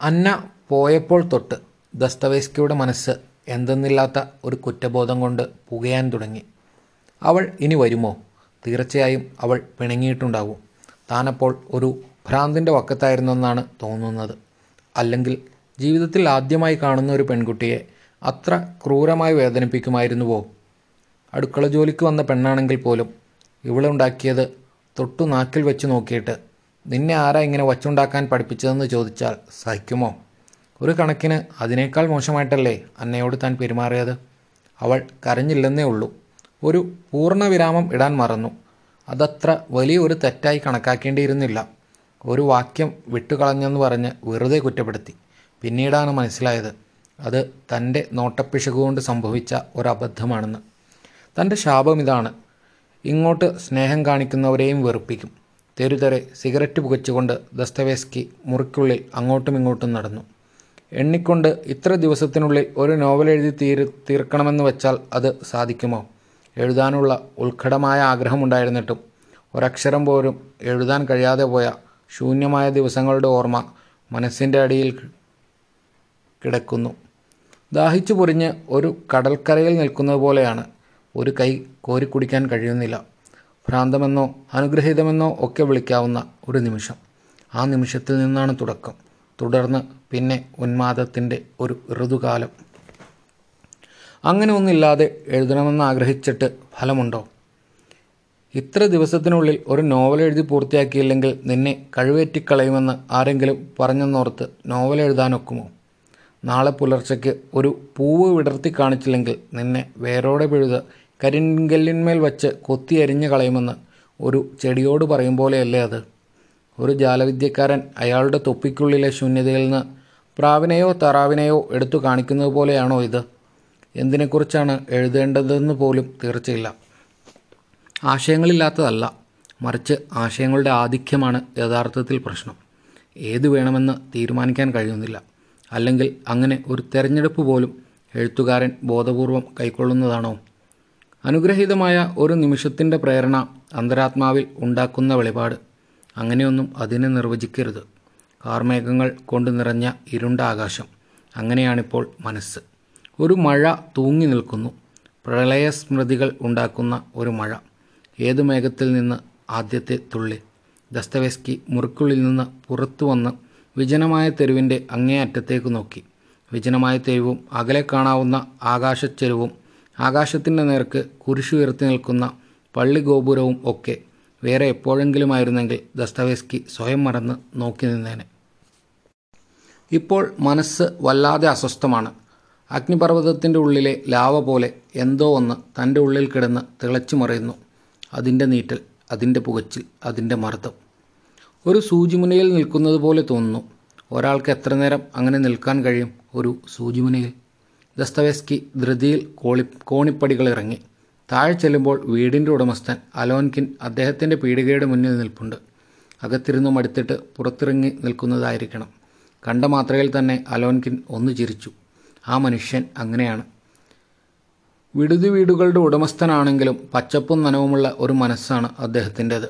അന്ന പോയപ്പോൾ തൊട്ട് ദസ്തവേസ്കിയുടെ മനസ്സ് എന്തെന്നില്ലാത്ത ഒരു കുറ്റബോധം കൊണ്ട് പുകയാൻ തുടങ്ങി. അവൾ ഇനി വരുമോ? തീർച്ചയായും അവൾ പിണങ്ങിയിട്ടുണ്ടാവും. താനപ്പോൾ ഒരു ഭ്രാന്തിന്റെ വക്കത്തായിരുന്നെന്നാണ് തോന്നുന്നത്. അല്ലെങ്കിൽ ജീവിതത്തിൽ ആദ്യമായി കാണുന്ന ഒരു പെൺകുട്ടിയെ അത്ര ക്രൂരമായി വേദനിപ്പിക്കുമായിരുന്നുവോ? അടുക്കള ജോലിക്ക് വന്ന പെണ്ണാണെങ്കിൽ പോലും ഇവളുണ്ടാക്കിയത് തൊട്ടു നാക്കിൽ വെച്ച് നോക്കിയിട്ട് നിന്നെ ആരാ ഇങ്ങനെ വച്ചുണ്ടാക്കാൻ പഠിപ്പിച്ചതെന്ന് ചോദിച്ചാൽ സഹിക്കുമോ? ഒരു കണക്കിന് അതിനേക്കാൾ മോശമായിട്ടല്ലേ അന്നയോട് താൻ പെരുമാറിയത്? അവൾ കരഞ്ഞില്ലെന്നേ ഉള്ളൂ. ഒരു പൂർണവിരാമം ഇടാൻ മറന്നു. അതത്ര വലിയൊരു തെറ്റായി കണക്കാക്കേണ്ടിയിരുന്നില്ല. ഒരു വാക്യം വിട്ടുകളഞ്ഞെന്ന് പറഞ്ഞ് വെറുതെ കുറ്റപ്പെടുത്തി. പിന്നീടാണ് മനസ്സിലായത് അത് തന്റെ നോട്ടപ്പിശകുകൊണ്ട് സംഭവിച്ച ഒരബദ്ധമാണെന്ന് തന്റെ ശാപം ഇതാണ്. ഇങ്ങോട്ട് സ്നേഹം കാണിക്കുന്നവരെയും വെറുപ്പിക്കും. തെരുതെരെ സിഗരറ്റ് പുകച്ചുകൊണ്ട് ദസ്തവേസ്കി മുറിക്കുള്ളിൽ അങ്ങോട്ടും ഇങ്ങോട്ടും നടന്നു. എണ്ണിക്കൊണ്ട് ഇത്ര ദിവസത്തിനുള്ളിൽ ഒരു നോവൽ എഴുതി തീർ തീർക്കണമെന്ന് വെച്ചാൽ അത് സാധിക്കുമോ? എഴുതാനുള്ള ഉത്കടമായ ആഗ്രഹമുണ്ടായിരുന്നിട്ടും ഒരക്ഷരം പോലും എഴുതാൻ കഴിയാതെ പോയ ശൂന്യമായ ദിവസങ്ങളുടെ ഓർമ്മ മനസ്സിന്റെ അടിയിൽ കിടക്കുന്നു. ദാഹിച്ചു പൊരിഞ്ഞ് ഒരു കടൽക്കരയിൽ നിൽക്കുന്നത് പോലെയാണ് ഒരു കൈ കോരി കുടിക്കാൻ കഴിയുന്നില്ല. ഭ്രാന്തമെന്നോ അനുഗ്രഹീതമെന്നോ ഒക്കെ വിളിക്കാവുന്ന ഒരു നിമിഷം. ആ നിമിഷത്തിൽ നിന്നാണ് തുടക്കം. തുടർന്ന് പിന്നെ ഉന്മാദത്തിന്റെ ഒരു ഋതുകാലം. അങ്ങനെ ഒന്നില്ലാതെ എഴുതണമെന്ന് ആഗ്രഹിച്ചിട്ട് ഫലമുണ്ടോ? ഇത്ര ദിവസത്തിനുള്ളിൽ ഒരു നോവൽ എഴുതി പൂർത്തിയാക്കിയില്ലെങ്കിൽ നിന്നെ കഴിവേറ്റിക്കളയുമെന്ന് ആരെങ്കിലും പറഞ്ഞെന്നോർത്ത് നോവൽ എഴുതാനൊക്കുമോ? നാളെ പുലർച്ചയ്ക്ക് ഒരു പൂവ് വിടർത്തി കാണിച്ചില്ലെങ്കിൽ നിന്നെ വേരോടെ പിഴുത് കരിങ്കല്ലിന്മേൽ വച്ച് കൊത്തി എരിഞ്ഞു കളയുമെന്ന് ഒരു ചെടിയോട് പറയും പോലെയല്ലേ അത്. ഒരു ജാലവിദ്യക്കാരൻ അയാളുടെ തൊപ്പിക്കുള്ളിലെ ശൂന്യതയിൽ നിന്ന് പ്രാവിനെയോ തറാവിനെയോ എടുത്തു കാണിക്കുന്നത് പോലെയാണോ ഇത്? എന്തിനെക്കുറിച്ചാണ് എഴുതേണ്ടതെന്ന് പോലും തീർച്ചയില്ല. ആശയങ്ങളില്ലാത്തതല്ല മറിച്ച് ആശയങ്ങളുടെ ആധിക്യമാണ് യഥാർത്ഥത്തിൽ പ്രശ്നം. ഏത് വേണമെന്ന് തീരുമാനിക്കാൻ കഴിയുന്നില്ല. അല്ലെങ്കിൽ അങ്ങനെ ഒരു തെരഞ്ഞെടുപ്പ് പോലും എഴുത്തുകാരൻ ബോധപൂർവം കൈക്കൊള്ളുന്നതാണോ? അനുഗ്രഹീതമായ ഒരു നിമിഷത്തിന്റെ പ്രേരണ അന്തരാത്മാവിൽ ഉണ്ടാക്കുന്ന വെളിപാട്. അങ്ങനെയൊന്നും അതിനെ നിർവചിക്കരുത്. കാർമേഘങ്ങൾ കൊണ്ട് നിറഞ്ഞ ഇരുണ്ട ആകാശം. അങ്ങനെയാണിപ്പോൾ മനസ്സ്. ഒരു മഴ തൂങ്ങി നിൽക്കുന്നു. പ്രളയസ്മൃതികൾ ഉണ്ടാക്കുന്ന ഒരു മഴ. ഏതു മേഘത്തിൽ നിന്ന് ആദ്യത്തെ തുള്ളി? ദസ്തവേസ്കി മുറിക്കുള്ളിൽ നിന്ന് പുറത്തു വന്ന് വിജനമായ തെരുവിന്റെ അങ്ങേയറ്റത്തേക്ക് നോക്കി. വിജനമായ തെരുവും അകലെ കാണാവുന്ന ആകാശച്ചെരുവും ആകാശത്തിന്റെ നേർക്ക് കുരിശുയർത്തി നിൽക്കുന്ന പള്ളി ഗോപുരവും ഒക്കെ വേറെ എപ്പോഴെങ്കിലുമായിരുന്നെങ്കിൽ ദസ്തവേസ്കി സ്വയം മറന്ന് നോക്കി നിന്നേനെ. ഇപ്പോൾ മനസ്സ് വല്ലാതെ അസ്വസ്ഥമാണ്. അഗ്നിപർവതത്തിന്റെ ഉള്ളിലെ ലാവ പോലെ എന്തോ ഒന്ന് തന്റെ ഉള്ളിൽ കിടന്ന് തിളച്ചു മറയുന്നു. അതിന്റെ നീറ്റൽ അതിന്റെ പുകച്ചിൽ അതിന്റെ മർദ്ദം. ഒരു സൂചിമുനയിൽ നിൽക്കുന്നത് പോലെ തോന്നുന്നു. ഒരാൾക്ക് എത്ര നേരം അങ്ങനെ നിൽക്കാൻ കഴിയും ഒരു സൂചിമുനയിൽ? ദസ്തവേസ്കി ധൃതിയിൽ കോളി കോണിപ്പടികൾ ഇറങ്ങി താഴെ ചെല്ലുമ്പോൾ വീടിന്റെ ഉടമസ്ഥൻ അലോൻകിൻ അദ്ദേഹത്തിന്റെ പീടികയുടെ മുന്നിൽ നിൽപ്പുണ്ട്. അകത്തിരുന്നു മടുത്തിട്ട് പുറത്തിറങ്ങി നിൽക്കുന്നതായിരിക്കണം. കണ്ട മാത്രയിൽ തന്നെ അലോൻകിൻ ഒന്ന് ചിരിച്ചു. ആ മനുഷ്യൻ അങ്ങനെയാണ്. വിടുതി വീടുകളുടെ ഉടമസ്ഥനാണെങ്കിലും പച്ചപ്പും നനവുമുള്ള ഒരു മനസ്സാണ് അദ്ദേഹത്തിന്റേത്.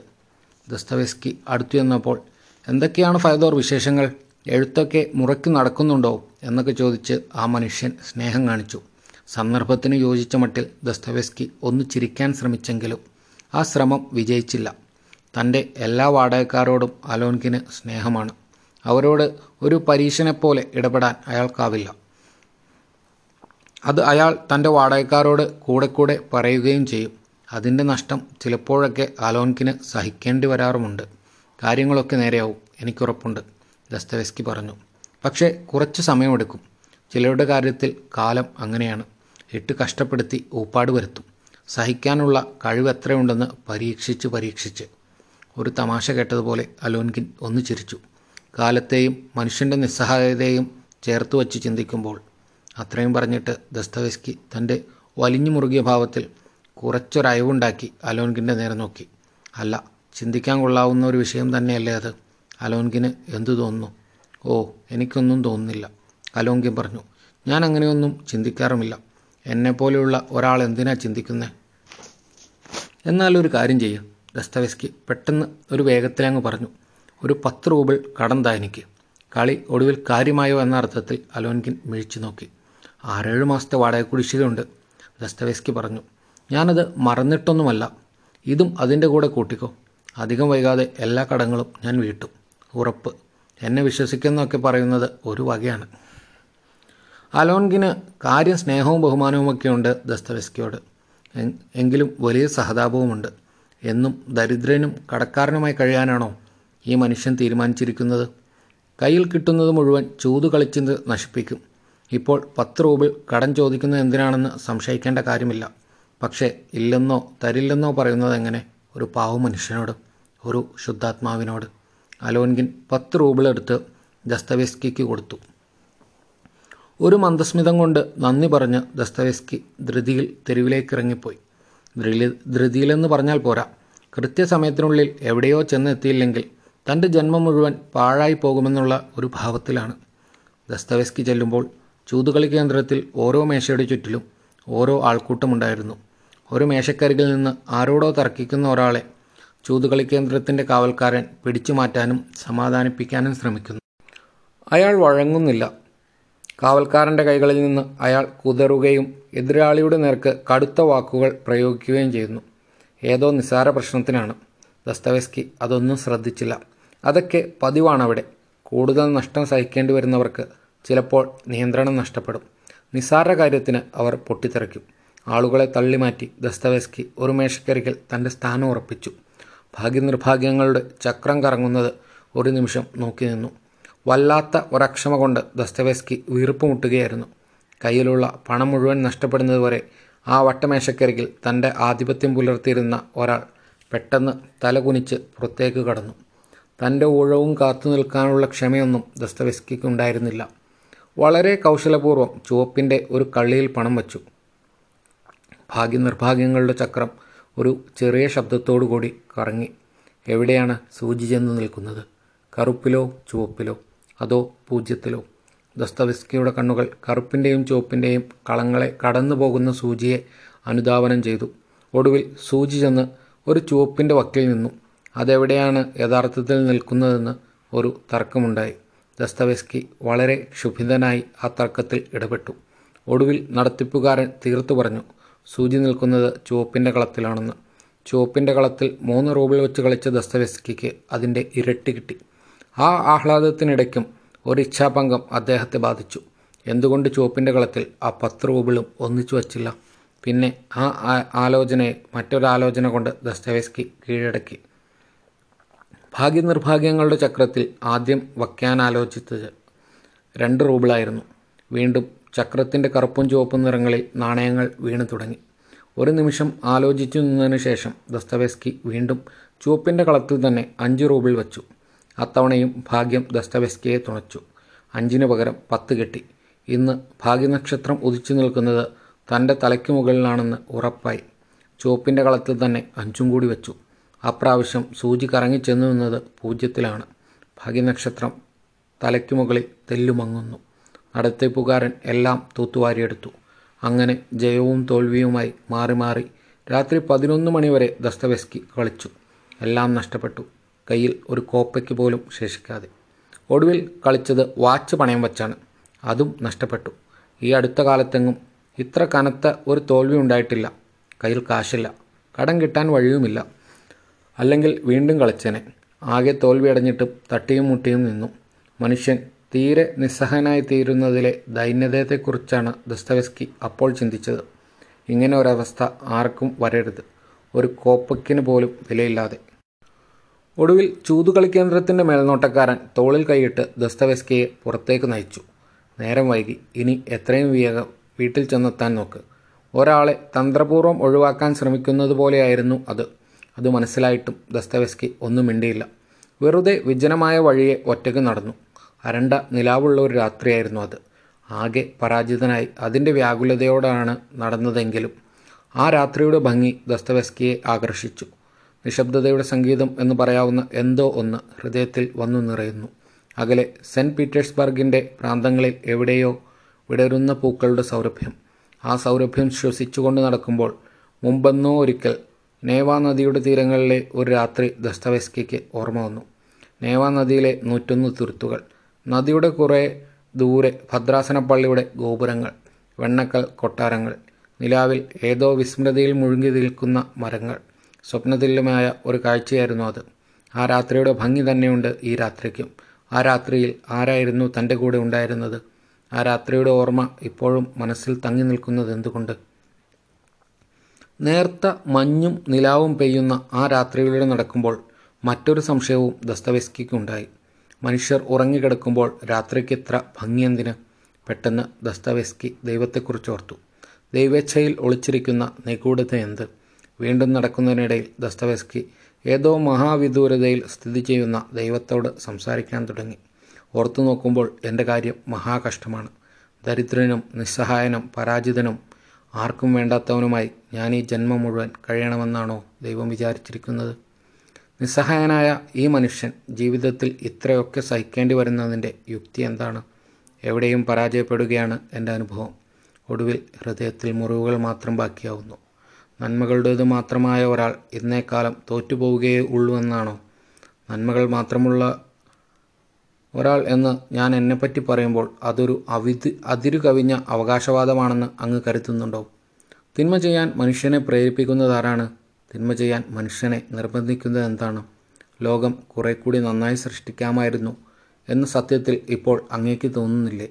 ദസ്തവേസ്കി അടുത്തു ചെന്നപ്പോൾ എന്തൊക്കെയാണ് ഫയദോർ വിശേഷങ്ങൾ? എഴുത്തൊക്കെ മുറയ്ക്ക് നടക്കുന്നുണ്ടോ? എന്നൊക്കെ ചോദിച്ച് ആ മനുഷ്യൻ സ്നേഹം കാണിച്ചു. സന്ദർഭത്തിന് യോജിച്ച മട്ടിൽ ദസ്തവേസ്കി ഒന്ന് ചിരിക്കാൻ ശ്രമിച്ചെങ്കിലും ആ ശ്രമം വിജയിച്ചില്ല. തന്റെ എല്ലാ വാടകക്കാരോടും അലോൻകിന് സ്നേഹമാണ്. അവരോട് ഒരു പരീക്ഷനെപ്പോലെ ഇടപെടാൻ അയാൾക്കാവില്ല. അത് അയാൾ തന്റെ വാടകക്കാരോട് കൂടെ കൂടെ പറയുകയും ചെയ്യും. അതിന്റെ നഷ്ടം ചിലപ്പോഴൊക്കെ അലോൻകിന് സഹിക്കേണ്ടി വരാറുമുണ്ട്. കാര്യങ്ങളൊക്കെ നേരെയാവും എനിക്കുറപ്പുണ്ട് ദസ്തവെസ്കി പറഞ്ഞു. പക്ഷേ കുറച്ച് സമയമെടുക്കും. ചിലരുടെ കാര്യത്തിൽ കാലം അങ്ങനെയാണ്. ഇട്ട് കഷ്ടപ്പെടുത്തി ഊപ്പാട് വരുത്തും. സഹിക്കാനുള്ള കഴിവ് എത്രയുണ്ടെന്ന് പരീക്ഷിച്ച് പരീക്ഷിച്ച്. ഒരു തമാശ കേട്ടതുപോലെ അലോൻകിൻ ഒന്ന് ചിരിച്ചു. കാലത്തെയും മനുഷ്യന്റെ നിസ്സഹായതയും ചേർത്ത് വച്ച് ചിന്തിക്കുമ്പോൾ അത്രയും പറഞ്ഞിട്ട് ദസ്തവേസ്കി തന്റെ വലിഞ്ഞു മുറുകിയ ഭാവത്തിൽ കുറച്ചൊരയവുണ്ടാക്കി അലോൻകിന്റെ നേരെ നോക്കി. അല്ല ചിന്തിക്കാൻ കൊള്ളാവുന്ന ഒരു വിഷയം തന്നെയല്ലേ അത്? അലോൻകിന് എന്തു തോന്നുന്നു? ഓ എനിക്കൊന്നും തോന്നുന്നില്ല. അലോങ്കി പറഞ്ഞു. ഞാൻ അങ്ങനെയൊന്നും ചിന്തിക്കാറുമില്ല. എന്നെപ്പോലെയുള്ള ഒരാൾ എന്തിനാ ചിന്തിക്കുന്നത് എന്നാൽ ഒരു കാര്യം ചെയ്യുക ദസ്തവെസ്കി. പെട്ടെന്ന് ഒരു വേഗത്തിലങ്ങ് പറഞ്ഞു. ഒരു പത്ത് റൂബിൾ കടം താ എനിക്ക്. കളി ഒടുവിൽ കാര്യമായോ എന്ന അർത്ഥത്തിൽ അലോൻകിൻ മിഴിച്ചു നോക്കി. ആറേഴ് മാസത്തെ വാടക കുടിശ്ശികയുണ്ട് ദസ്തവേസ്കി പറഞ്ഞു. ഞാനത് മറന്നിട്ടൊന്നുമല്ല. ഇതും അതിന്റെ കൂടെ കൂട്ടിക്കോ. അധികം വൈകാതെ എല്ലാ കടങ്ങളും ഞാൻ വീട്ടും. ഉറപ്പ്. എന്നെ വിശ്വസിക്കുന്നൊക്കെ പറയുന്നത് ഒരു വകയാണ്. അലോൺകിന് കാര്യം സ്നേഹവും ബഹുമാനവുമൊക്കെ ഉണ്ട് ദസ്തവെസ്കിയോട് എങ്കിലും വലിയ സഹതാപവുമുണ്ട്. എന്നും ദരിദ്രനും കടക്കാരനുമായി കഴിയാനാണോ ഈ മനുഷ്യൻ തീരുമാനിച്ചിരിക്കുന്നത്? കയ്യിൽ കിട്ടുന്നത് മുഴുവൻ ചൂതു കളിച്ച് നശിപ്പിക്കും. ഇപ്പോൾ പത്ത് റൂബിൾ കടം ചോദിക്കുന്നത് എന്തിനാണെന്ന് സംശയിക്കേണ്ട കാര്യമില്ല. പക്ഷേ ഇല്ലെന്നോ തരില്ലെന്നോ പറയുന്നത് എങ്ങനെ? ഒരു പാവ മനുഷ്യനോട് ഒരു ശുദ്ധാത്മാവിനോട്. അലോൻകിൻ പത്ത് റൂബിൾ എടുത്ത് ദസ്തവേസ്കിക്ക് കൊടുത്തു. ഒരു മന്ദസ്മിതം കൊണ്ട് നന്ദി പറഞ്ഞ് ദസ്തവേസ്കി ധൃതിയിൽ തെരുവിലേക്ക് ഇറങ്ങിപ്പോയി ധൃതി ധൃതിയിലെന്ന് പറഞ്ഞാൽ പോരാ. കൃത്യസമയത്തിനുള്ളിൽ എവിടെയോ ചെന്നെത്തിയില്ലെങ്കിൽ തന്റെ ജന്മം മുഴുവൻ പാഴായി പോകുമെന്നുള്ള ഒരു ഭാവത്തിലാണ്. ദസ്തവേസ്കി ചെല്ലുമ്പോൾ ചൂതുകളി കേന്ദ്രത്തിൽ ഓരോ മേശയുടെ ചുറ്റിലും ഓരോ ആൾക്കൂട്ടമുണ്ടായിരുന്നു. ഒരു മേശക്കരികിൽ നിന്ന് ആരോടോ തർക്കിക്കുന്ന ഒരാളെ ചൂതുകളി കേന്ദ്രത്തിന്റെ കാവൽക്കാരൻ പിടിച്ചു മാറ്റാനും സമാധാനിപ്പിക്കാനും ശ്രമിക്കുന്നു. അയാൾ വഴങ്ങുന്നില്ല. കാവൽക്കാരന്റെ കൈകളിൽ നിന്ന് അയാൾ കുതറുകയും എതിരാളിയുടെ നേർക്ക് കടുത്ത വാക്കുകൾ പ്രയോഗിക്കുകയും ചെയ്യുന്നു. ഏതോ നിസ്സാര പ്രശ്നത്തിനാണ്. ദസ്തവേസ്കി അതൊന്നും ശ്രദ്ധിച്ചില്ല. അതൊക്കെ പതിവാണവിടെ. കൂടുതൽ നഷ്ടം സഹിക്കേണ്ടി വരുന്നവർക്ക് ചിലപ്പോൾ നിയന്ത്രണം നഷ്ടപ്പെടും. നിസ്സാര കാര്യത്തിന് അവർ പൊട്ടിത്തെറിക്കും. ആളുകളെ തള്ളിമാറ്റി ദസ്തവേസ്കി ഒരു മേശക്കരികിൽ തന്റെ സ്ഥാനം ഉറപ്പിച്ചു. ഭാഗ്യനിർഭാഗ്യങ്ങളുടെ ചക്രം കറങ്ങുന്നത് ഒരു നിമിഷം നോക്കി നിന്നു. വല്ലാത്ത ഒരക്ഷമ കൊണ്ട് ദസ്തവേസ്കി വീർപ്പ് മുട്ടുകയായിരുന്നു കയ്യിലുള്ള പണം മുഴുവൻ നഷ്ടപ്പെടുന്നതുവരെ ആ വട്ടമേശക്കരികിൽ തന്റെ ആധിപത്യം പുലർത്തിയിരുന്ന ഒരാൾ പെട്ടെന്ന് തലകുനിച്ച് പുറത്തേക്ക് കടന്നു. തന്റെ ഊഴവും കാത്തു നിൽക്കാനുള്ള ക്ഷമയൊന്നും ദസ്തവേസ്കിക്ക് ഉണ്ടായിരുന്നില്ല വളരെ കൗശലപൂർവം ചുവപ്പിന്റെ ഒരു കള്ളിയിൽ പണം വച്ചു. ഭാഗ്യനിർഭാഗ്യങ്ങളുടെ ചക്രം ഒരു ചെറിയ ശബ്ദത്തോടു കൂടി കറങ്ങി. എവിടെയാണ് സൂചി ചെന്ന് നിൽക്കുന്നത്? കറുപ്പിലോ ചുവപ്പിലോ? അതോ പൂജ്യത്തിലോ? ദസ്തവിസ്കിയുടെ കണ്ണുകൾ കറുപ്പിന്റെയും ചുവപ്പിന്റെയും കളങ്ങളെ കടന്നു പോകുന്ന സൂചിയെ അനുധാവനം ചെയ്തു. ഒടുവിൽ സൂചി ചെന്ന് ഒരു ചുവപ്പിന്റെ വക്കിൽ നിന്നു. അതെവിടെയാണ് യഥാർത്ഥത്തിൽ നിൽക്കുന്നതെന്ന് ഒരു തർക്കമുണ്ടായി. ദസ്തവേസ്കി വളരെ ക്ഷുഭിതനായി ആ തർക്കത്തിൽ ഇടപെട്ടു. ഒടുവിൽ നടത്തിപ്പുകാരൻ തീർത്തു പറഞ്ഞു സൂചി നിൽക്കുന്നത് ചുവപ്പിന്റെ കളത്തിലാണെന്ന്. ചുവപ്പിന്റെ കളത്തിൽ മൂന്ന് റൂബിൾ വെച്ച് കളിച്ച ദസ്തവെസ്കിക്ക് അതിന്റെ ഇരട്ടി കിട്ടി. ആ ആഹ്ലാദത്തിനിടയ്ക്കും ഒരു ഇച്ഛാഭംഗം അദ്ദേഹത്തെ ബാധിച്ചു. എന്തുകൊണ്ട് ചുവപ്പിന്റെ കളത്തിൽ ആ പത്ത് റൂബിളും ഒന്നിച്ചു വച്ചില്ല? പിന്നെ ആ ആലോചനയെ മറ്റൊരാലോചന കൊണ്ട് ദസ്തവേസ്കി കീഴടക്കി. ഭാഗ്യനിർഭാഗ്യങ്ങളുടെ ചക്രത്തിൽ ആദ്യം വയ്ക്കാൻ ആലോചിച്ചത് രണ്ട് റൂബിളായിരുന്നു. വീണ്ടും ചക്രത്തിന്റെ കറുപ്പും ചുവപ്പും നിറങ്ങളിൽ നാണയങ്ങൾ വീണു തുടങ്ങി. ഒരു നിമിഷം ആലോചിച്ചു നിന്നതിന് ശേഷം ദസ്തവേസ്കി വീണ്ടും ചുവപ്പിന്റെ കളത്തിൽ തന്നെ അഞ്ച് റൂബിൾ വച്ചു. അത്തവണയും ഭാഗ്യം ദസ്തവേസ്കിയെ തുണച്ചു. അഞ്ചിന് പകരം പത്ത് കെട്ടി. ഇന്ന് ഭാഗ്യനക്ഷത്രം ഉദിച്ചു നിൽക്കുന്നത് തന്റെ തലയ്ക്ക് മുകളിലാണെന്ന് ഉറപ്പായി. ചുവപ്പിന്റെ കളത്തിൽ തന്നെ അഞ്ചും കൂടി വെച്ചു. അപ്രാവശ്യം സൂചി കറങ്ങിച്ചെന്നു നിന്നത് പൂജ്യത്തിലാണ്. ഭാഗ്യനക്ഷത്രം തലയ്ക്ക് മുകളിൽ തെല്ലുമങ്ങുന്നു. നടത്തിപ്പുകാരൻ എല്ലാം തൂത്തുവാരിയെടുത്തു. അങ്ങനെ ജയവും തോൽവിയുമായി മാറി മാറി രാത്രി പതിനൊന്ന് മണിവരെ ദസ്തവെസ്കി കളിച്ചു. എല്ലാം നഷ്ടപ്പെട്ടു. കയ്യിൽ ഒരു കോപ്പയ്ക്ക് പോലും ശേഷിക്കാതെ. ഒടുവിൽ കളിച്ചത് വാച്ച് പണയം വച്ചാണ്. അതും നഷ്ടപ്പെട്ടു. ഈ അടുത്ത കാലത്തെങ്ങും ഇത്ര കനത്ത ഒരു തോൽവി ഉണ്ടായിട്ടില്ല. കയ്യിൽ കാശില്ല. കടം കിട്ടാൻ വഴിയുമില്ല. അല്ലെങ്കിൽ വീണ്ടും കളിച്ചേനെ. ആകെ തോൽവി അടഞ്ഞിട്ടും തട്ടിയും മുട്ടിയും നിന്നു. മനുഷ്യൻ തീരെ നിസ്സഹനായി തീരുന്നതിലെ ദൈന്യതയെക്കുറിച്ചാണ് ദസ്തവസ്കി അപ്പോൾ ചിന്തിച്ചത്. ഇങ്ങനെ ഒരവസ്ഥ ആർക്കും വരരുത്. ഒരു കോപ്പക്കിന് പോലും വിലയില്ലാതെ. ഒടുവിൽ ചൂതുകളി കേന്ദ്രത്തിന്റെ മേൽനോട്ടക്കാരൻ തോളിൽ കൈയിട്ട് ദസ്തവസ്കിയെ പുറത്തേക്ക് നയിച്ചു. നേരം വൈകി. ഇനി എത്രയും വേഗം വീട്ടിൽ ചെന്നെത്താൻ നോക്ക്. ഒരാളെ തന്ത്രപൂർവം ഒഴിവാക്കാൻ ശ്രമിക്കുന്നത് പോലെയായിരുന്നു അത്. അത് മനസ്സിലായിട്ടും ദസ്തവസ്കി ഒന്നും മിണ്ടിയില്ല. വെറുതെ വിജനമായ വഴിയെ ഒറ്റയ്ക്ക് നടന്നു. അരണ്ട നിലാവുള്ള ഒരു രാത്രിയായിരുന്നു അത്. ആകെ പരാജിതനായി. അതിന്റെ വ്യാകുലതയോടാണ് നടന്നതെങ്കിലും ആ രാത്രിയുടെ ഭംഗി ദസ്തവസ്കിയെ ആകർഷിച്ചു. നിശബ്ദതയുടെ സംഗീതം എന്ന് പറയാവുന്ന എന്തോ ഒന്ന് ഹൃദയത്തിൽ വന്നു നിറയുന്നു. അകലെ സെന്റ് പീറ്റേഴ്സ്ബർഗിന്റെ പ്രാന്തങ്ങളിൽ എവിടെയോ വിടരുന്ന പൂക്കളുടെ സൗരഭ്യം. ആ സൗരഭ്യം ശ്വസിച്ചുകൊണ്ട് നടക്കുമ്പോൾ മുമ്പെന്നോ ഒരിക്കൽ നേവാ നദിയുടെ തീരങ്ങളിലെ ഒരു രാത്രി ദസ്തവസ്കിക്ക് ഓർമ്മ വന്നു. നേവാ നദിയിലെ നൂറ്റൊന്ന് തുരുത്തുകൾ നദിയുടെ കുറേ ദൂരെ ഭദ്രാസനപ്പള്ളിയുടെ ഗോപുരങ്ങൾ വെണ്ണക്കൽ കൊട്ടാരങ്ങൾ നിലാവിൽ ഏതോ വിസ്മൃതിയിൽ മുഴുകി നിൽക്കുന്ന മരങ്ങൾ സ്വപ്നതുല്യമായ ഒരു കാഴ്ചയായിരുന്നു അത്. ആ രാത്രിയുടെ ഭംഗി തന്നെയുണ്ട് ഈ രാത്രിക്കും. ആ രാത്രിയിൽ ആരായിരുന്നു തന്റെ കൂടെ ഉണ്ടായിരുന്നത്? ആ രാത്രിയുടെ ഓർമ്മ ഇപ്പോഴും മനസ്സിൽ തങ്ങി നിൽക്കുന്നത് എന്തുകൊണ്ട്? നേർത്ത മഞ്ഞും നിലാവും പെയ്യുന്ന ആ രാത്രിയിലൂടെ നടക്കുമ്പോൾ മറ്റൊരു സംശയവും ദസ്തവേസ്കിക്കുണ്ടായി. മനുഷ്യർ ഉറങ്ങിക്കിടക്കുമ്പോൾ രാത്രിക്ക് ഇത്ര ഭംഗിയെന്തിന്? പെട്ടെന്ന് ദസ്തവേസ്കി ദൈവത്തെക്കുറിച്ച് ഓർത്തു. ദൈവേച്ഛയിൽ ഒളിച്ചിരിക്കുന്ന നിഗൂഢത എന്ത്? വീണ്ടും നടക്കുന്നതിനിടയിൽ ദസ്തവേസ്കി ഏതോ മഹാവിദൂരതയിൽ സ്ഥിതി ചെയ്യുന്ന ദൈവത്തോട് സംസാരിക്കാൻ തുടങ്ങി. ഓർത്തു നോക്കുമ്പോൾ എന്റെ കാര്യം മഹാകഷ്ടമാണ്. ദരിദ്രനും നിസ്സഹായനും പരാജിതനും ആർക്കും വേണ്ടാത്തവനുമായി ഞാൻ ഈ ജന്മം മുഴുവൻ കഴിയണമെന്നാണോ ദൈവം വിചാരിച്ചിരിക്കുന്നത്? നിസ്സഹായനായ ഈ മനുഷ്യൻ ജീവിതത്തിൽ ഇത്രയൊക്കെ സഹിക്കേണ്ടി വരുന്നതിന്റെ യുക്തി എന്താണ്? എവിടെയും പരാജയപ്പെടുകയാണ് എന്റെ അനുഭവം. ഒടുവിൽ ഹൃദയത്തിൽ മുറിവുകൾ മാത്രം ബാക്കിയാവുന്നു. നന്മകളുടേത് മാത്രമായ ഒരാൾ ഇന്നേക്കാലം തോറ്റുപോവുകയേ ഉള്ളൂ എന്നാണോ? നന്മകൾ മാത്രമുള്ള ഒരാൾ എന്ന് ഞാൻ എന്നെപ്പറ്റി പറയുമ്പോൾ അതൊരു അവിത് അതിരു കവിഞ്ഞ അവകാശവാദമാണെന്ന് അങ്ങ് കരുതുന്നുണ്ടോ? തിന്മ ചെയ്യാൻ മനുഷ്യനെ പ്രേരിപ്പിക്കുന്നതാരാണ് തിന്മ ചെയ്യാൻ മനുഷ്യനെ നിർബന്ധിക്കുന്നത് എന്താണ്? ലോകം കുറെ കൂടി നന്നായി സൃഷ്ടിക്കാമായിരുന്നു എന്ന സത്യത്തിൽ ഇപ്പോൾ അങ്ങേക്ക് തോന്നുന്നില്ലേ?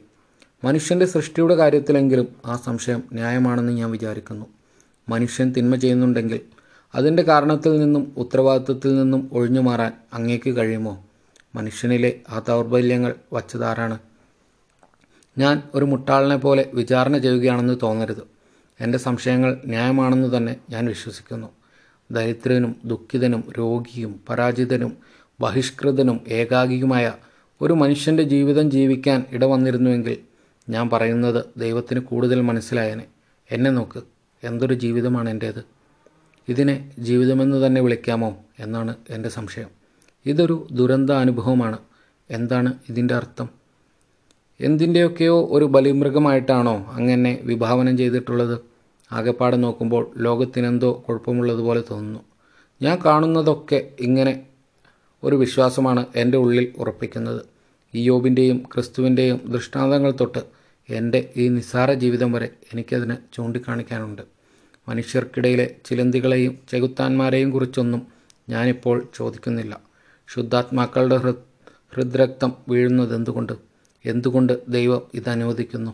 മനുഷ്യന്റെ സൃഷ്ടിയുടെ കാര്യത്തിലെങ്കിലും ആ സംശയം ന്യായമാണെന്ന് ഞാൻ വിചാരിക്കുന്നു. മനുഷ്യൻ തിന്മ ചെയ്യുന്നുണ്ടെങ്കിൽ അതിന്റെ കാരണത്തിൽ നിന്നും ഉത്തരവാദിത്വത്തിൽ നിന്നും ഒഴിഞ്ഞു മാറാൻ അങ്ങേക്ക് കഴിയുമോ? മനുഷ്യനിലെ ആ ദൗർബല്യങ്ങൾ വച്ചതാരാണ്? ഞാൻ ഒരു മുട്ടാളിനെ പോലെ വിചാരണ ചെയ്യുകയാണെന്ന് തോന്നരുത്. എന്റെ സംശയങ്ങൾ ന്യായമാണെന്ന് തന്നെ ഞാൻ വിശ്വസിക്കുന്നു. ദരിദ്രനും ദുഃഖിതനും രോഗിയും പരാജിതനും ബഹിഷ്കൃതനും ഏകാഗിയുമായ ഒരു മനുഷ്യന്റെ ജീവിതം ജീവിക്കാൻ ഇടവന്നിരുന്നുവെങ്കിൽ ഞാൻ പറയുന്നത് ദൈവത്തിന് കൂടുതൽ മനസ്സിലായനെ. എന്നെ നോക്ക് എന്തൊരു ജീവിതമാണ് എന്റേത് ഇതിനെ ജീവിതമെന്ന് തന്നെ വിളിക്കാമോ എന്നാണ് എന്റെ സംശയം. ഇതൊരു ദുരന്ത അനുഭവമാണ്. എന്താണ് ഇതിന്റെ അർത്ഥം? എന്തിന്റെയൊക്കെയോ ഒരു ബലിമൃഗമായിട്ടാണോ അങ്ങനെ വിഭാവനം ചെയ്തിട്ടുള്ളത്? ആകെപ്പാടെ നോക്കുമ്പോൾ ലോകത്തിനെന്തോ കുഴപ്പമുള്ളതുപോലെ തോന്നുന്നു. ഞാൻ കാണുന്നതൊക്കെ ഇങ്ങനെ ഒരു വിശ്വാസമാണ് എന്റെ ഉള്ളിൽ ഉറപ്പിക്കുന്നത്. യോബിന്റെയും ക്രിസ്തുവിന്റെയും ദൃഷ്ടാന്തങ്ങൾ തൊട്ട് എന്റെ ഈ നിസ്സാര ജീവിതം വരെ എനിക്കതിന് ചൂണ്ടിക്കാണിക്കാനുണ്ട്. മനുഷ്യർക്കിടയിലെ ചിലന്തികളെയും ചെകുത്താന്മാരെയും കുറിച്ചൊന്നും ഞാനിപ്പോൾ ചോദിക്കുന്നില്ല. ശുദ്ധാത്മാക്കളുടെ ഹൃ ഹൃദ്രക്തം വീഴുന്നത് എന്തുകൊണ്ട് എന്തുകൊണ്ട് ദൈവം ഇത് അനുവദിക്കുന്നു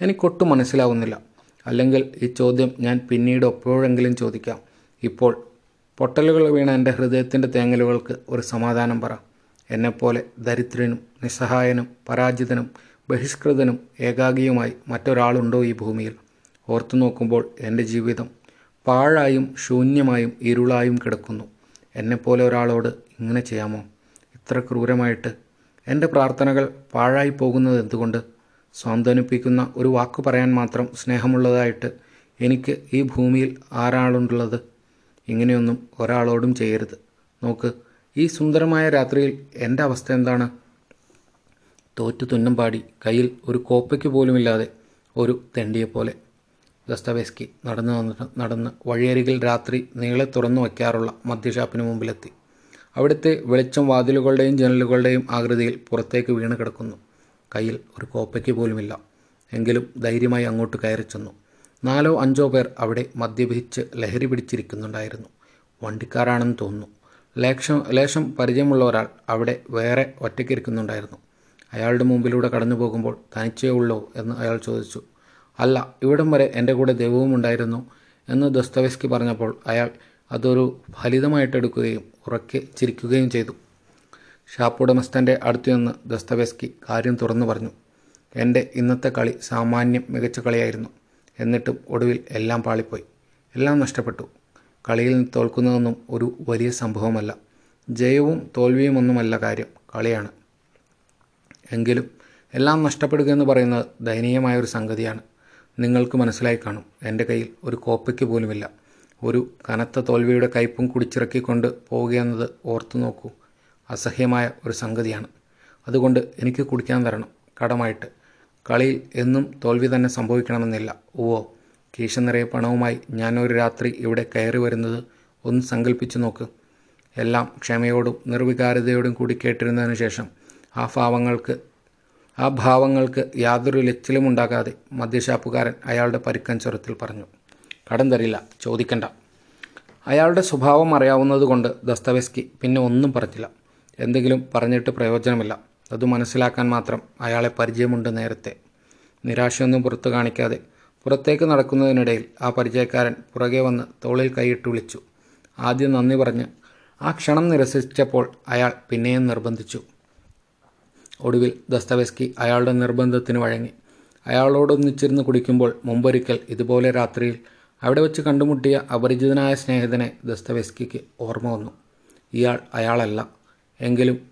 എനിക്കൊട്ടും മനസ്സിലാവുന്നില്ല. അല്ലെങ്കിൽ ഈ ചോദ്യം ഞാൻ പിന്നീട് എപ്പോഴെങ്കിലും ചോദിക്കാം. ഇപ്പോൾ പൊട്ടലുകൾ വീണ എന്റെ ഹൃദയത്തിന്റെ തേങ്ങലുകൾക്ക് ഒരു സമാധാനം പറ. എന്നെപ്പോലെ ദരിദ്രനും നിസ്സഹായനും പരാജിതനും ബഹിഷ്കൃതനും ഏകാഗിയുമായി മറ്റൊരാളുണ്ടോ ഈ ഭൂമിയിൽ? ഓർത്തു നോക്കുമ്പോൾ എന്റെ ജീവിതം പാഴായും ശൂന്യമായും ഇരുളായും കിടക്കുന്നു. എന്നെപ്പോലെ ഒരാളോട് ഇങ്ങനെ ചെയ്യാമോ? ഇത്ര ക്രൂരമായിട്ട്? എന്റെ പ്രാർത്ഥനകൾ പാഴായി പോകുന്നത് എന്തുകൊണ്ട്? സ്വാന്തനിപ്പിക്കുന്ന ഒരു വാക്ക് പറയാൻ മാത്രം സ്നേഹമുള്ളതായിട്ട് എനിക്ക് ഈ ഭൂമിയിൽ ആരാളുണ്ടുള്ളത്? ഇങ്ങനെയൊന്നും ഒരാളോടും ചെയ്യരുത്. നോക്ക് ഈ സുന്ദരമായ രാത്രിയിൽ എന്റെ അവസ്ഥ എന്താണ്? തോറ്റു തുന്നം പാടി കയ്യിൽ ഒരു കോപ്പയ്ക്ക് പോലുമില്ലാതെ ഒരു തെണ്ടിയെപ്പോലെ. ദസ്തവേസ്കി നടന്നു വന്നിട്ട് നടന്ന് വഴിയരികിൽ രാത്രി നീളെ തുറന്നു വയ്ക്കാറുള്ള മദ്യഷാപ്പിന് മുമ്പിലെത്തി. അവിടുത്തെ വെളിച്ചം വാതിലുകളുടെയും ജനലുകളുടെയും ആകൃതിയിൽ പുറത്തേക്ക് വീണ് കിടക്കുന്നു. കയ്യിൽ ഒരു കോപ്പയ്ക്ക് പോലുമില്ല. എങ്കിലും ധൈര്യമായി അങ്ങോട്ട് കയറി ചെന്നു. നാലോ അഞ്ചോ പേർ അവിടെ മദ്യപിച്ച് ലഹരി പിടിച്ചിരിക്കുന്നുണ്ടായിരുന്നു. വണ്ടിക്കാരാണെന്ന് തോന്നുന്നു. ലേശം ലേശം പരിചയമുള്ള ഒരാൾ അവിടെ വേറെ ഒറ്റയ്ക്കിരിക്കുന്നുണ്ടായിരുന്നു അയാളുടെ മുമ്പിലൂടെ കടന്നു പോകുമ്പോൾ തനിച്ചേ ഉള്ളോ എന്ന് അയാൾ ചോദിച്ചു. അല്ല ഇവിടം വരെ എന്റെ കൂടെ ദൈവവും ഉണ്ടായിരുന്നു എന്ന് ദസ്തവേസ്കി പറഞ്ഞപ്പോൾ അയാൾ അതൊരു ഫലിതമായിട്ടെടുക്കുകയും ഉറക്കെ ചിരിക്കുകയും ചെയ്തു. ഷാപ്പുടമസ്ഥന്റെ അടുത്തു നിന്ന് ദസ്തവേസ്കി കാര്യം തുറന്നു പറഞ്ഞു. എന്റെ ഇന്നത്തെ കളി സാമാന്യം മികച്ച കളിയായിരുന്നു. എന്നിട്ടും ഒടുവിൽ എല്ലാം പാളിപ്പോയി. എല്ലാം നഷ്ടപ്പെട്ടു. കളിയിൽ തോൽക്കുന്നതൊന്നും ഒരു വലിയ സംഭവമല്ല. ജയവും തോൽവിയും ഒന്നുമല്ല കാര്യം. കളിയാണ്. എങ്കിലും എല്ലാം നഷ്ടപ്പെടുക എന്ന് പറയുന്നത് ദയനീയമായ ഒരു സംഗതിയാണ്. നിങ്ങൾക്ക് മനസ്സിലായി കാണും. എന്റെ കയ്യിൽ ഒരു കോപ്പയ്ക്ക് പോലുമില്ല. ഒരു കനത്ത തോൽവിയുടെ കയ്പും കുടിച്ചിറക്കിക്കൊണ്ട് പോവുകയെന്നത് ഓർത്തു നോക്കൂ അസഹ്യമായ ഒരു സംഗതിയാണ്. അതുകൊണ്ട് എനിക്ക് കുടിക്കാൻ തരണം. കടമായിട്ട്. കളിയിൽ എന്നും തോൽവി തന്നെ സംഭവിക്കണമെന്നില്ല. ഓ കീശ നിറയെ പണവുമായി ഞാനൊരു രാത്രി ഇവിടെ കയറി വരുന്നത് ഒന്ന് സങ്കല്പിച്ചു നോക്ക്. എല്ലാം ക്ഷമയോടും നിർവികാരതയോടും കൂടി കേട്ടിരുന്നതിന് ശേഷം ആ ഭാവങ്ങൾക്ക് ആ ഭാവങ്ങൾക്ക് യാതൊരു ലച്ചിലും ഉണ്ടാകാതെ മദ്യഷാപ്പുകാരൻ അയാളുടെ പരുക്കൻ സ്വരത്തിൽ പറഞ്ഞു. കടം തരില്ല. ചോദിക്കണ്ട. അയാളുടെ സ്വഭാവം അറിയാവുന്നതുകൊണ്ട് ദസ്തവെസ്കി പിന്നെ ഒന്നും പറഞ്ഞില്ല. എന്തെങ്കിലും പറഞ്ഞിട്ട് പ്രയോജനമില്ല. അത് മനസ്സിലാക്കാൻ മാത്രം അയാളെ പരിചയമുണ്ട് നേരത്തെ. നിരാശയൊന്നും പുറത്തു കാണിക്കാതെ പുറത്തേക്ക് നടക്കുന്നതിനിടയിൽ ആ പരിചയക്കാരൻ പുറകെ വന്ന് തോളിൽ കൈയിട്ട് വിളിച്ചു. ആദ്യം നന്ദി പറഞ്ഞ് ആ ക്ഷണം നിരസിച്ചപ്പോൾ അയാൾ പിന്നെയും നിർബന്ധിച്ചു. ഒടുവിൽ ദസ്തവെസ്കി അയാളുടെ നിർബന്ധത്തിന് വഴങ്ങി. അയാളോടൊന്നിച്ചിരുന്ന് കുടിക്കുമ്പോൾ മുമ്പൊരിക്കൽ ഇതുപോലെ രാത്രിയിൽ അവിടെ വെച്ച് കണ്ടുമുട്ടിയ അപരിചിതനായ സ്നേഹിതനെ ദസ്തവെസ്കിക്ക് ഓർമ്മ വന്നു. ഇയാൾ അയാളല്ല. എങ്കിലും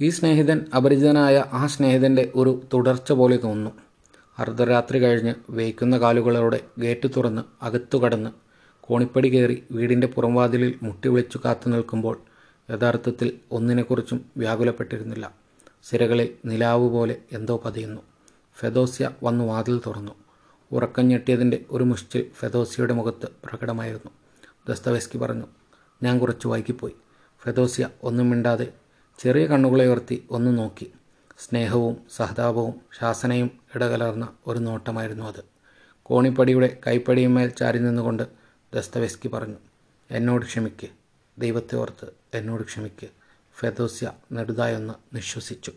ഈ സ്നേഹിതൻ അപരിചിതനായ ആ സ്നേഹിതന്റെ ഒരു തുടർച്ച പോലെ തോന്നുന്നു. അർദ്ധരാത്രി കഴിഞ്ഞ് വേയ്ക്കുന്ന കാലുകളോടെ ഗേറ്റ് തുറന്ന് അകത്തു കടന്ന് കോണിപ്പടി കയറി വീടിന്റെ പുറംവാതിലിൽ മുട്ടി വിളിച്ചു കാത്തു നിൽക്കുമ്പോൾ യഥാർത്ഥത്തിൽ ഒന്നിനെക്കുറിച്ചും വ്യാകുലപ്പെട്ടിരുന്നില്ല. സിരകളിൽ നിലാവ് പോലെ എന്തോ പതിയുന്നു. ഫെദോസ്യ വന്നു വാതിൽ തുറന്നു. ഉറക്കം ഞെട്ടിയതിന്റെ ഒരു മുഷ്ടിൽ ഫെദോസ്യയുടെ മുഖത്ത് പ്രകടമായിരുന്നു. ദസ്തവേസ്കി പറഞ്ഞു ഞാൻ കുറച്ച് വൈകിപ്പോയി. ഫെദോസ്യ ഒന്നും മിണ്ടാതെ ചെറിയ കണ്ണുകളെ ഉയർത്തി ഒന്ന് നോക്കി. സ്നേഹവും സഹതാപവും ശാസനയും ഇടകലർന്ന ഒരു നോട്ടമായിരുന്നു അത്. കോണിപ്പടിയുടെ കൈപ്പടിയുമേൽ ചാരി നിന്നുകൊണ്ട് ദസ്തവെസ്കി പറഞ്ഞു എന്നോട് ക്ഷമിക്ക്. ദൈവത്തെ ഓർത്ത് എന്നോട് ക്ഷമിക്ക്. ഫെദോസ്യ നെടുതായൊന്ന് നിശ്വസിച്ചു.